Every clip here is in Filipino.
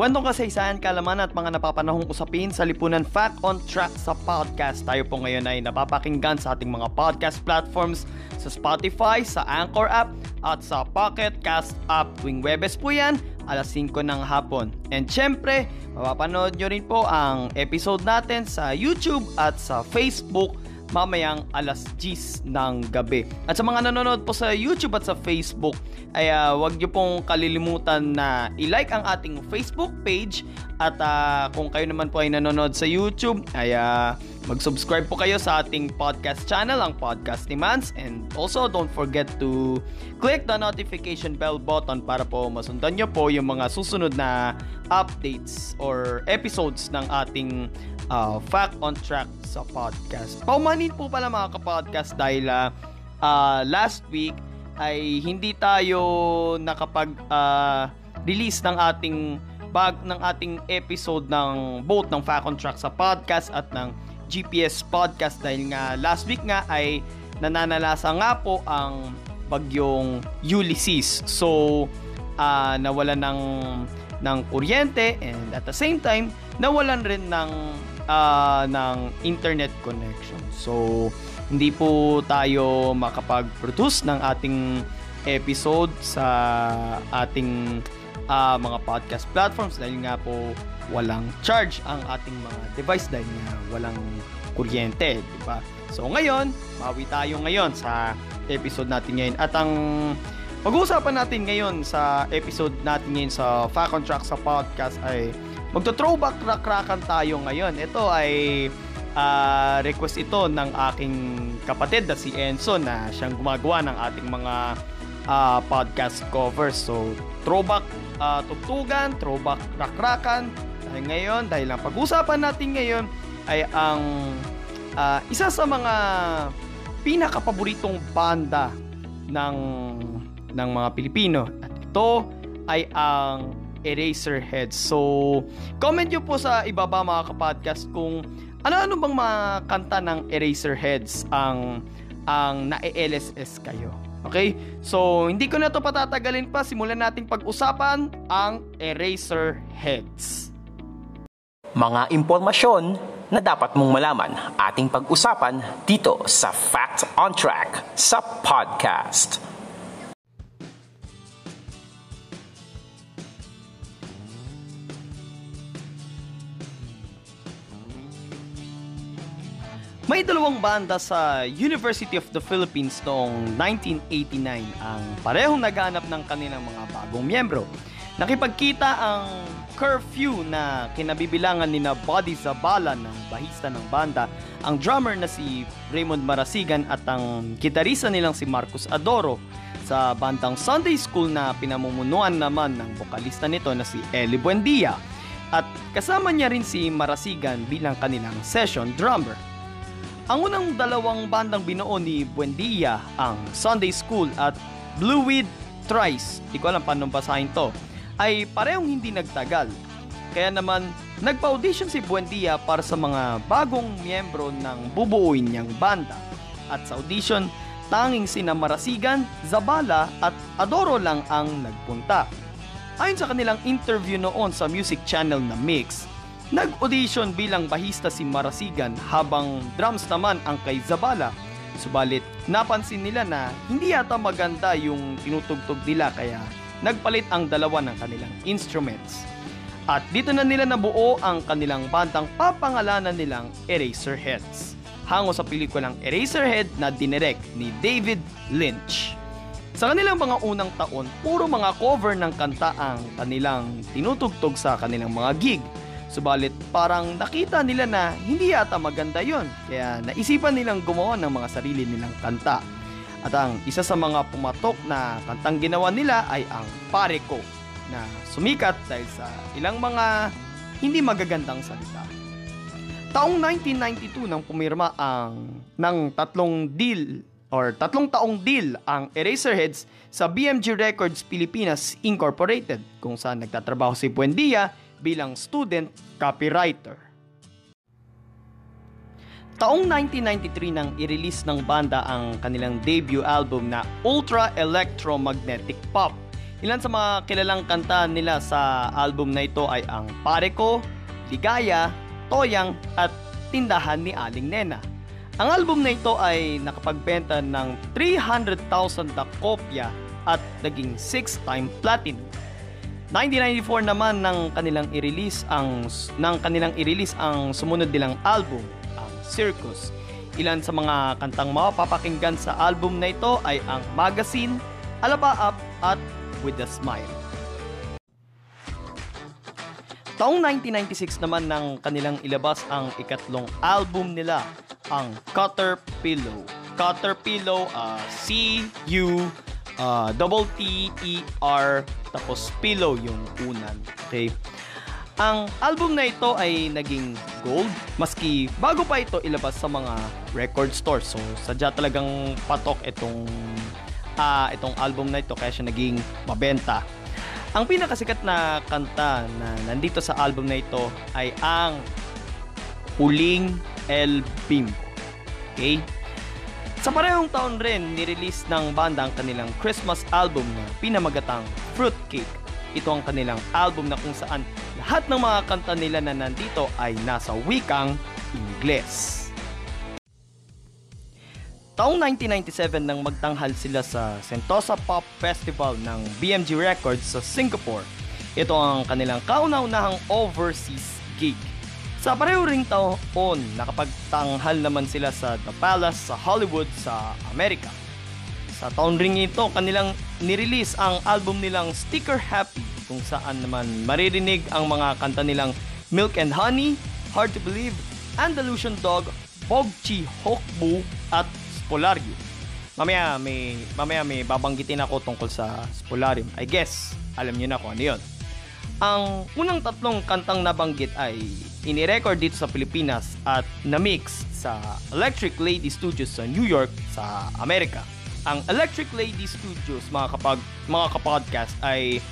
Kwentong kasaysayan, kalaman at mga napapanahong usapin sa lipunan Fact on Track sa podcast. Tayo po ngayon ay napapakinggan sa ating mga podcast platforms sa Spotify, sa Anchor app at sa Pocket Cast app. Tuwing Webes po yan, alas 5 ng hapon. And syempre, mapapanood nyo rin po ang episode natin sa YouTube at sa Facebook mamayang alas 10 ng gabi. At sa mga nanonood po sa YouTube at sa Facebook, ay uh, wag niyo pong kalilimutan na i-like ang ating Facebook page at uh, kung kayo naman po ay nanonood sa YouTube, ay uh, mag-subscribe po kayo sa ating podcast channel, ang Podcast ni Mans. And also, don't forget to click the notification bell button para po masundan nyo po yung mga susunod na updates or episodes ng ating uh, Fact on Track sa podcast. Paumanin po pala mga kapodcast dahil uh, uh, last week ay hindi tayo nakapag uh, release ng ating bag ng ating episode ng both ng Fact on Track sa podcast at ng GPS podcast dahil nga last week nga ay nananalasa nga po ang bagyong Ulysses. So uh, nawala ng ng kuryente and at the same time nawalan rin ng uh, ng internet connection. So, hindi po tayo makapag-produce ng ating episode sa ating uh, mga podcast platforms dahil nga po walang charge ang ating mga device dahil nga walang kuryente, di ba? So ngayon, bawi tayo ngayon sa episode natin ngayon at ang pag-uusapan natin ngayon sa episode natin ngayon sa Fact on Track sa podcast ay Magto-throwback rakrakan tayo ngayon. Ito ay uh, request ito ng aking kapatid na si Enzo na siyang gumagawa ng ating mga uh, podcast covers. So, throwback uh, tugtugan, throwback rakrakan. Dahil ngayon, dahil ang pag-usapan natin ngayon ay ang uh, isa sa mga pinakapaboritong banda ng ng mga Pilipino. At ito ay ang Eraserhead. So, comment nyo po sa ibaba mga kapodcast kung ano-ano bang mga kanta ng Eraserheads ang ang na-LSS kayo. Okay? So, hindi ko na to patatagalin pa. Simulan nating pag-usapan ang Eraserheads. Mga impormasyon na dapat mong malaman ating pag-usapan dito sa Fact on Track sa podcast. May dalawang banda sa University of the Philippines noong 1989 ang parehong naghanap ng kanilang mga bagong miyembro. Nakipagkita ang curfew na kinabibilangan ni na Buddy Zabala ng bahista ng banda, ang drummer na si Raymond Marasigan at ang gitarista nilang si Marcos Adoro sa bandang Sunday School na pinamumunuan naman ng vokalista nito na si Eli Buendia at kasama niya rin si Marasigan bilang kanilang session drummer. Ang unang dalawang bandang binuo ni Buendia ang Sunday School at Blueweed Thrice, di ko alam paano basahin to, ay parehong hindi nagtagal. Kaya naman, nagpa-audition si Buendia para sa mga bagong miyembro ng bubuuin niyang banda. At sa audition, tanging sina Marasigan, Zabala at Adoro lang ang nagpunta. Ayon sa kanilang interview noon sa music channel na Mix, Nag-audition bilang bahista si Marasigan habang drums naman ang kay Zabala. Subalit, napansin nila na hindi yata maganda yung tinutugtog nila kaya nagpalit ang dalawa ng kanilang instruments. At dito na nila nabuo ang kanilang bandang papangalanan nilang Eraserheads. Hango sa pelikulang Eraserhead na dinirect ni David Lynch. Sa kanilang mga unang taon, puro mga cover ng kanta ang kanilang tinutugtog sa kanilang mga gig Subalit parang nakita nila na hindi yata maganda yon kaya naisipan nilang gumawa ng mga sarili nilang kanta. At ang isa sa mga pumatok na kantang ginawa nila ay ang Pare Ko na sumikat dahil sa ilang mga hindi magagandang salita. Taong 1992 nang pumirma ang ng tatlong deal or tatlong taong deal ang Eraserheads sa BMG Records Pilipinas Incorporated kung saan nagtatrabaho si Buendia bilang student copywriter. Taong 1993 nang i-release ng banda ang kanilang debut album na Ultra Electromagnetic Pop. Ilan sa mga kilalang kanta nila sa album na ito ay ang Pare Ko, Ligaya, Toyang at Tindahan ni Aling Nena. Ang album na ito ay nakapagbenta ng 300,000 na kopya at naging 6-time platinum. 1994 naman ng kanilang i-release ang ng kanilang i-release ang sumunod nilang album, ang Circus. Ilan sa mga kantang mapapakinggan sa album na ito ay ang Magazine, Alaba Up at With a Smile. Taong 1996 naman ng kanilang ilabas ang ikatlong album nila, ang Cutter Pillow. Cutter Pillow, uh, C-U uh, double T-E-R tapos pillow yung unan. Okay? Ang album na ito ay naging gold maski bago pa ito ilabas sa mga record stores. So sadya talagang patok itong uh, itong album na ito kaya siya naging mabenta. Ang pinakasikat na kanta na nandito sa album na ito ay ang Huling El Bimbo. Okay? Sa parehong taon rin, nirelease ng banda ang kanilang Christmas album na pinamagatang Fruitcake. Ito ang kanilang album na kung saan lahat ng mga kanta nila na nandito ay nasa wikang Ingles. Taong 1997 nang magtanghal sila sa Sentosa Pop Festival ng BMG Records sa Singapore. Ito ang kanilang kauna-unahang overseas gig. Sa pareho ring taon, nakapagtanghal naman sila sa The Palace sa Hollywood sa Amerika. Sa taon ring ito, kanilang nirelease ang album nilang Sticker Happy kung saan naman maririnig ang mga kanta nilang Milk and Honey, Hard to Believe, Andalusian Dog, Bogchi Hokbu at Spolarium. Mamaya may, mamaya may babanggitin ako tungkol sa Spolarium. I guess, alam niyo na kung ano yun. Ang unang tatlong kantang nabanggit ay inirecord dito sa Pilipinas at na-mix sa Electric Lady Studios sa New York sa Amerika. Ang Electric Lady Studios, mga kapag mga kapodcast ay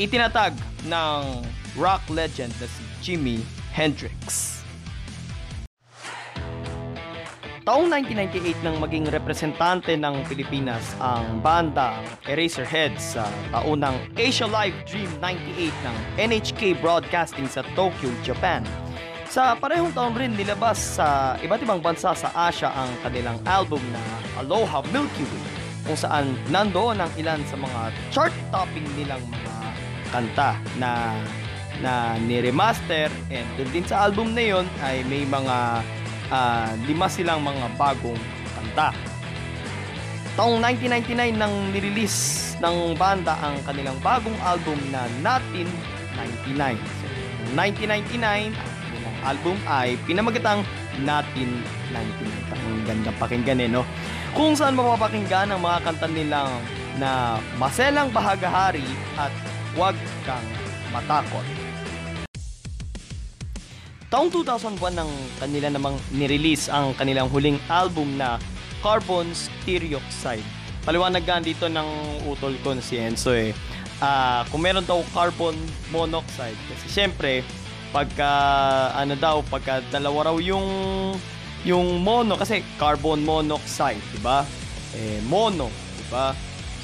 itinatag ng rock legend na si Jimi Hendrix. Taong 1998 nang maging representante ng Pilipinas ang banda Eraserheads sa taunang Asia Live Dream 98 ng NHK Broadcasting sa Tokyo, Japan. Sa parehong taon rin nilabas sa iba't ibang bansa sa Asia ang kanilang album na Aloha Milky Way kung saan nandoon ang ilan sa mga chart-topping nilang mga kanta na na ni-remaster and din sa album na yon ay may mga uh, lima silang mga bagong kanta. Taong 1999 nang nirelease ng banda ang kanilang bagong album na Natin 99. So, 1999, ang album ay pinamagatang Natin 99. Ang ganda pakinggan eh, no? Kung saan mapapakinggan ang mga kanta nilang na Maselang Bahagahari at Huwag Kang Matakot. Taong 2001 nang kanila namang nirelease ang kanilang huling album na Carbon Stereoxide. Paliwanag nga dito ng utol ko si Enzo eh. Uh, kung meron daw carbon monoxide kasi syempre pagka ano daw pagka dalawa raw yung yung mono kasi carbon monoxide, 'di ba? Eh mono, 'di ba?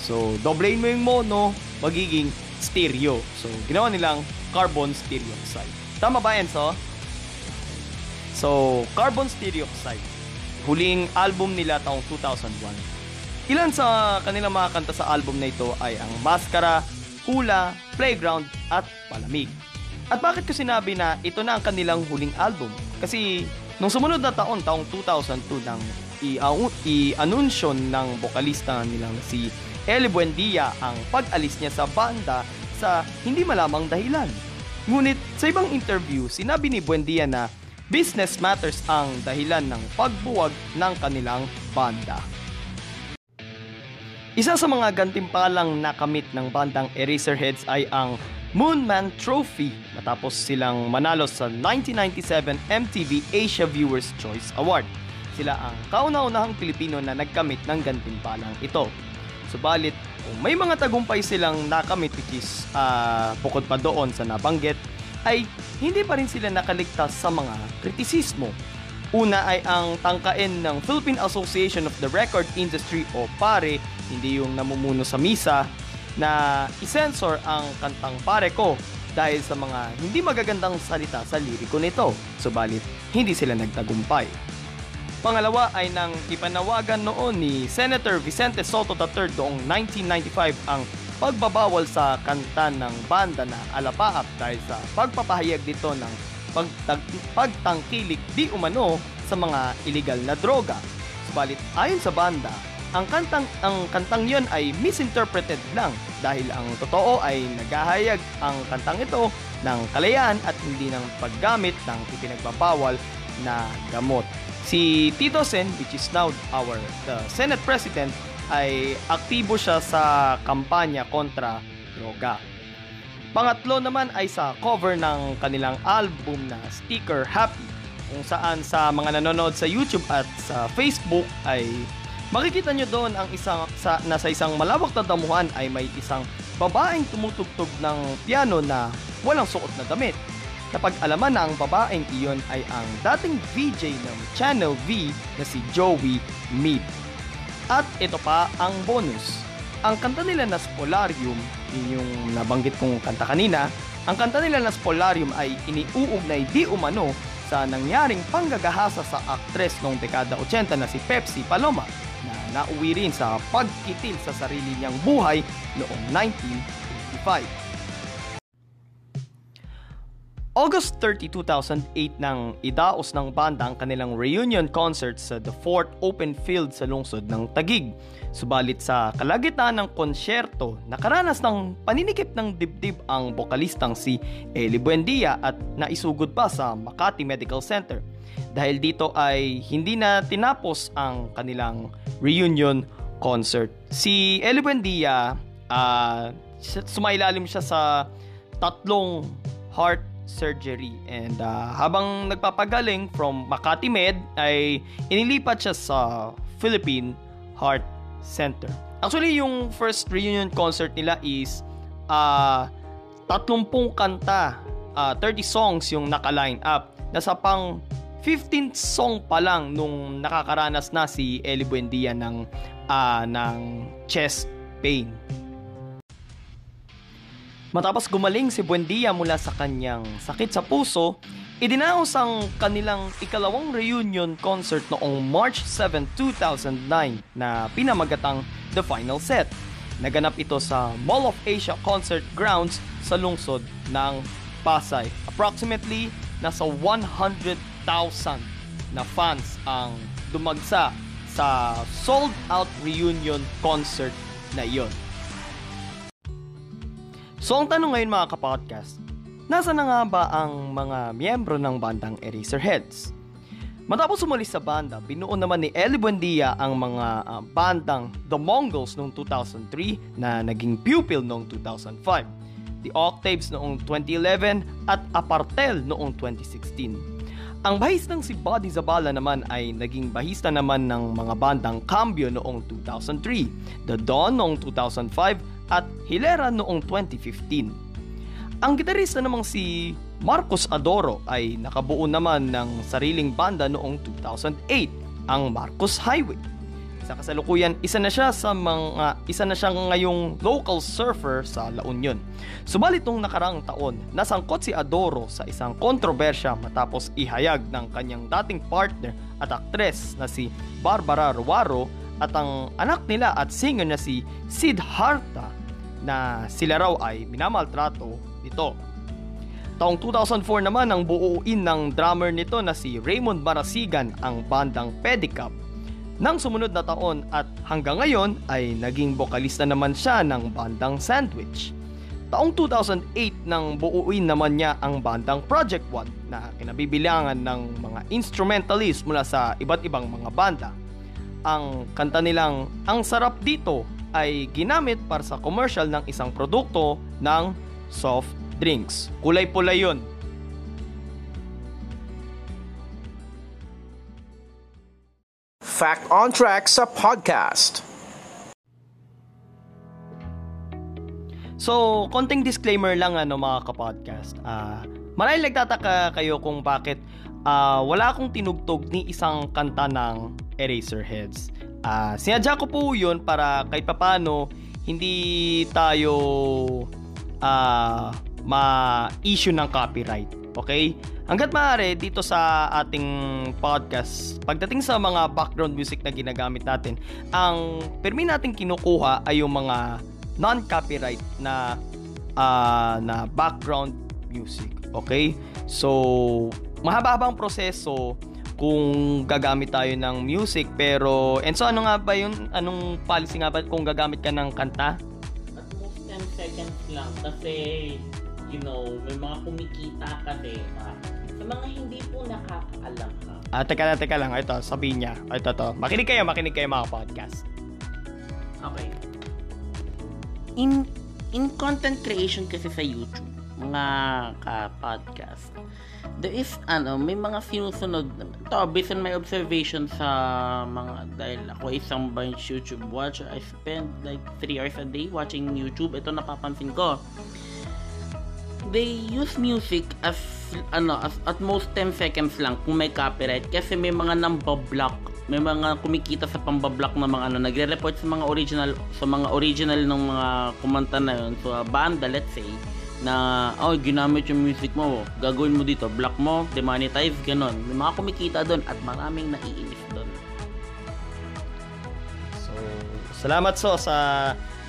So doblein mo yung mono, magiging stereo. So ginawa nilang carbon stereoxide. Tama ba Enzo? So, Carbon Stereoxide. Huling album nila taong 2001. Ilan sa kanilang mga kanta sa album na ito ay ang Maskara, Hula, Playground at Palamig. At bakit ko sinabi na ito na ang kanilang huling album? Kasi nung sumunod na taon, taong 2002, nang i-anunsyo ng bokalista nilang si Eli Buendia ang pag-alis niya sa banda sa hindi malamang dahilan. Ngunit sa ibang interview, sinabi ni Buendia na Business matters ang dahilan ng pagbuwag ng kanilang banda. Isa sa mga gantimpalang nakamit ng bandang Eraserheads ay ang Moonman Trophy matapos silang manalo sa 1997 MTV Asia Viewers Choice Award. Sila ang kauna-unahang Pilipino na nagkamit ng gantimpalang ito. Subalit, kung may mga tagumpay silang nakamit which is uh, bukod pa doon sa nabanggit, ay hindi pa rin sila nakaligtas sa mga kritisismo. Una ay ang tangkain ng Philippine Association of the Record Industry o PARE, hindi yung namumuno sa misa, na isensor ang kantang Pare Ko dahil sa mga hindi magagandang salita sa liriko nito. Subalit, hindi sila nagtagumpay. Pangalawa ay nang ipanawagan noon ni Senator Vicente Soto III noong 1995 ang pagbabawal sa kanta ng banda na Alapaap dahil sa pagpapahayag dito ng pagtangkilik di umano sa mga illegal na droga. Subalit ayon sa banda, ang kantang ang kantang 'yon ay misinterpreted lang dahil ang totoo ay naghahayag ang kantang ito ng kalayaan at hindi ng paggamit ng ipinagbabawal na gamot. Si Tito Sen, which is now our the Senate President, ay aktibo siya sa kampanya kontra droga. Pangatlo naman ay sa cover ng kanilang album na Sticker Happy kung saan sa mga nanonood sa YouTube at sa Facebook ay makikita nyo doon ang isang sa, na sa isang malawak na damuhan ay may isang babaeng tumutugtog ng piano na walang suot na damit. Napag-alaman na ang babaeng iyon ay ang dating VJ ng Channel V na si Joey Mead. At ito pa ang bonus. Ang kanta nila na Spolarium, yun yung nabanggit kong kanta kanina, ang kanta nila na Spolarium ay iniuugnay di umano sa nangyaring panggagahasa sa aktres noong dekada 80 na si Pepsi Paloma na nauwi rin sa pagkitil sa sarili niyang buhay noong 1955. August 30, 2008 nang idaos ng banda ang kanilang reunion concert sa The Fort Open Field sa lungsod ng Tagig. Subalit sa kalagitnaan ng konsyerto, nakaranas ng paninikip ng dibdib ang bokalistang si Eli Buendia at naisugod pa sa Makati Medical Center. Dahil dito ay hindi na tinapos ang kanilang reunion concert. Si Eli Buendia, uh, sumailalim siya sa tatlong heart surgery. And uh, habang nagpapagaling from Makati Med ay inilipat siya sa Philippine Heart Center. Actually, yung first reunion concert nila is uh, 30 kanta, uh, 30 songs yung naka-line up. Nasa pang 15th song pa lang nung nakakaranas na si Eli Buendia ng uh, ng chest pain. Matapos gumaling si Buendia mula sa kanyang sakit sa puso, idinaos ang kanilang ikalawang reunion concert noong March 7, 2009 na pinamagatang The Final Set. Naganap ito sa Mall of Asia Concert Grounds sa lungsod ng Pasay. Approximately nasa 100,000 na fans ang dumagsa sa sold out reunion concert na iyon. So ang tanong ngayon mga kapodcast, nasa na nga ba ang mga miyembro ng bandang Eraserheads? Matapos umalis sa banda, binuo naman ni Eli Buendia ang mga uh, bandang The Mongols noong 2003 na naging pupil noong 2005, The Octaves noong 2011 at Apartel noong 2016. Ang bahistang si Buddy Zabala naman ay naging bahista naman ng mga bandang Cambio noong 2003, The Dawn noong 2005 at Hilera noong 2015. Ang gitarista namang si Marcos Adoro ay nakabuo naman ng sariling banda noong 2008, ang Marcos Highway. Sa kasalukuyan, isa na siya sa mga isa na siya ngayong local surfer sa La Union. Subalit nung nakaraang taon, nasangkot si Adoro sa isang kontrobersya matapos ihayag ng kanyang dating partner at aktres na si Barbara Ruaro at ang anak nila at singer na si Siddhartha na sila raw ay minamaltrato nito. Taong 2004 naman ang buuin ng drummer nito na si Raymond Marasigan ang bandang Pedicab. Nang sumunod na taon at hanggang ngayon ay naging bokalista naman siya ng bandang Sandwich. Taong 2008 nang buuin naman niya ang bandang Project One na kinabibilangan ng mga instrumentalist mula sa iba't ibang mga banda. Ang kanta nilang Ang Sarap Dito ay ginamit para sa commercial ng isang produkto ng soft drinks. Kulay pula yun. Fact on Track sa podcast. So, konting disclaimer lang ano mga kapodcast. Ah, marahil nagtataka kayo kung bakit ah, wala akong tinugtog ni isang kanta ng Eraserheads. Ah, sinadya ko po 'yun para kahit papano hindi tayo ah, ma-issue ng copyright. Okay? Hanggat maaari dito sa ating podcast, pagdating sa mga background music na ginagamit natin, ang permi natin kinukuha ay yung mga non-copyright na ah, na background music. Okay? So, mahaba-habang proseso kung gagamit tayo ng music pero and so ano nga ba yun anong policy nga ba kung gagamit ka ng kanta At most 10 seconds lang kasi, you know, may mga kumikita ka din. ah. Sa mga hindi po nakakaalam ha. ah teka lang teka lang ito sabihin niya ito to makinig kayo makinig kayo mga podcast Okay. In in content creation kasi sa YouTube, mga ka-podcast, there is, ano, may mga sinusunod, to, based on my observation sa mga, dahil ako isang bunch YouTube watcher, I spend like 3 hours a day watching YouTube, ito napapansin ko. They use music as, ano, as, at most 10 seconds lang kung may copyright, kasi may mga nambablock may mga kumikita sa pambablock na mga ano nagre-report sa mga original sa mga original ng mga kumanta na yun. So a banda let's say na oh ginamit yung music mo gagawin mo dito block mo demonetize ganon may mga kumikita doon at maraming naiinis doon So, salamat so sa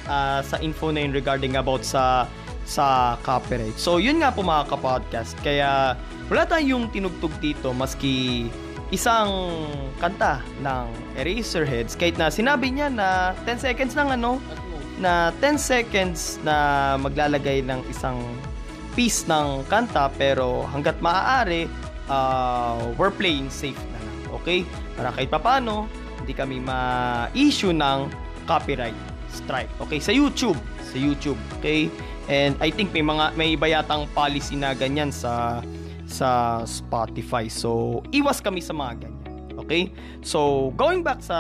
ah, sa info na yun regarding about sa sa copyright. So, yun nga po mga kapodcast. Kaya, wala tayong tinugtog dito maski isang kanta ng Eraserheads kahit na sinabi niya na 10 seconds lang ano na 10 seconds na maglalagay ng isang piece ng kanta pero hanggat maaari uh, we're playing safe na lang okay? Para kahit papano hindi kami ma-issue ng copyright strike okay? Sa YouTube sa YouTube okay? And I think may mga may iba yatang policy na ganyan sa sa Spotify. So iwas kami sa mga ganyan okay? So going back sa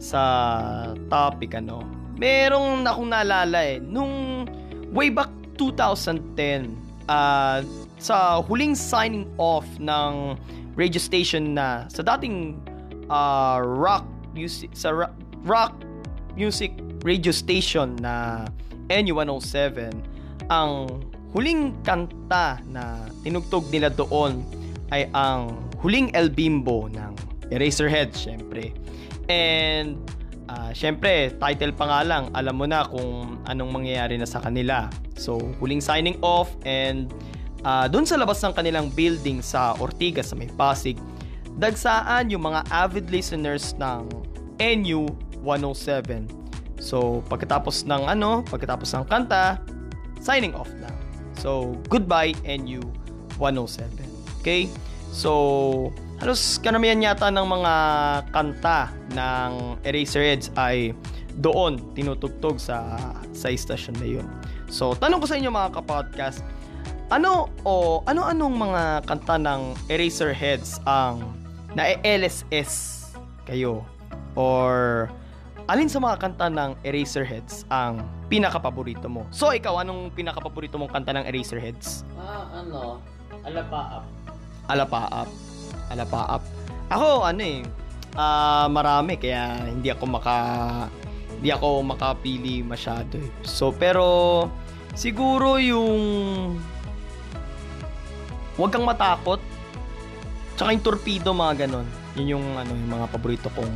sa topic ano merong akong naalala eh nung way back 2010 ah, sa huling signing off ng radio station na sa dating ah, rock music sa ra- rock music radio station na NU107 ang huling kanta na tinugtog nila doon ay ang huling El Bimbo ng Eraserhead syempre. And ah, syempre title pa nga lang alam mo na kung anong mangyayari na sa kanila. So huling signing off and ah, doon sa labas ng kanilang building sa Ortigas sa may Pasig dagsaan yung mga avid listeners ng NU 107 so pagkatapos ng ano pagkatapos ng kanta signing off na. So goodbye NU 107 okay? So halos karamihan yata ng mga kanta ng Eraserheads ay doon tinutugtog sa sa station na yun so tanong ko sa inyo mga kapodcast ano o ano-anong mga kanta ng Eraserheads ang na-LSS kayo? Or alin sa mga kanta ng Eraserheads ang pinaka-paborito mo? So ikaw, anong pinaka-paborito mong kanta ng Eraserheads? ah ano alapa up Alapaap. Alapaap. Ako ano eh, ah, marami kaya hindi ako maka hindi ako makapili masyado eh. So pero siguro yung Huwag kang matakot. Tsaka yung torpedo mga ganon. Yun yung ano yung mga paborito kong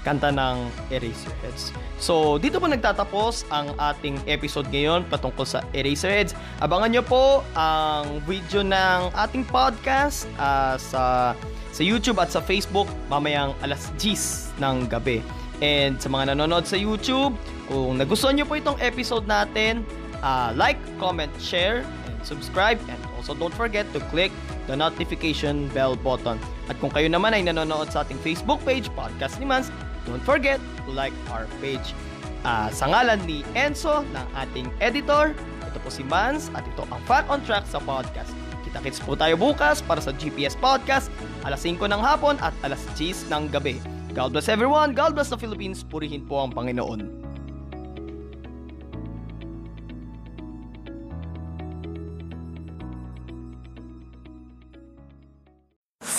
kanta ng Eraserheads. So, dito po nagtatapos ang ating episode ngayon patungkol sa Eraserheads. Abangan nyo po ang video ng ating podcast ah, sa sa YouTube at sa Facebook mamayang alas 10 ng gabi. And sa mga nanonood sa YouTube, kung nagustuhan nyo po itong episode natin, ah, like, comment, share, and subscribe. And also don't forget to click the notification bell button. At kung kayo naman ay nanonood sa ating Facebook page, Podcast ni Mans, don't forget to like our page. Uh, sa ngalan ni Enzo, ng ating editor, ito po si Mans at ito ang Fact on Track sa podcast. Kita-kits po tayo bukas para sa GPS Podcast, alas 5 ng hapon at alas 10 ng gabi. God bless everyone, God bless the Philippines, purihin po ang Panginoon.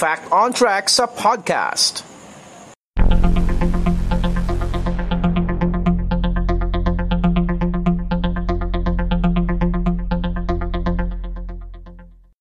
Fact on Track sa podcast.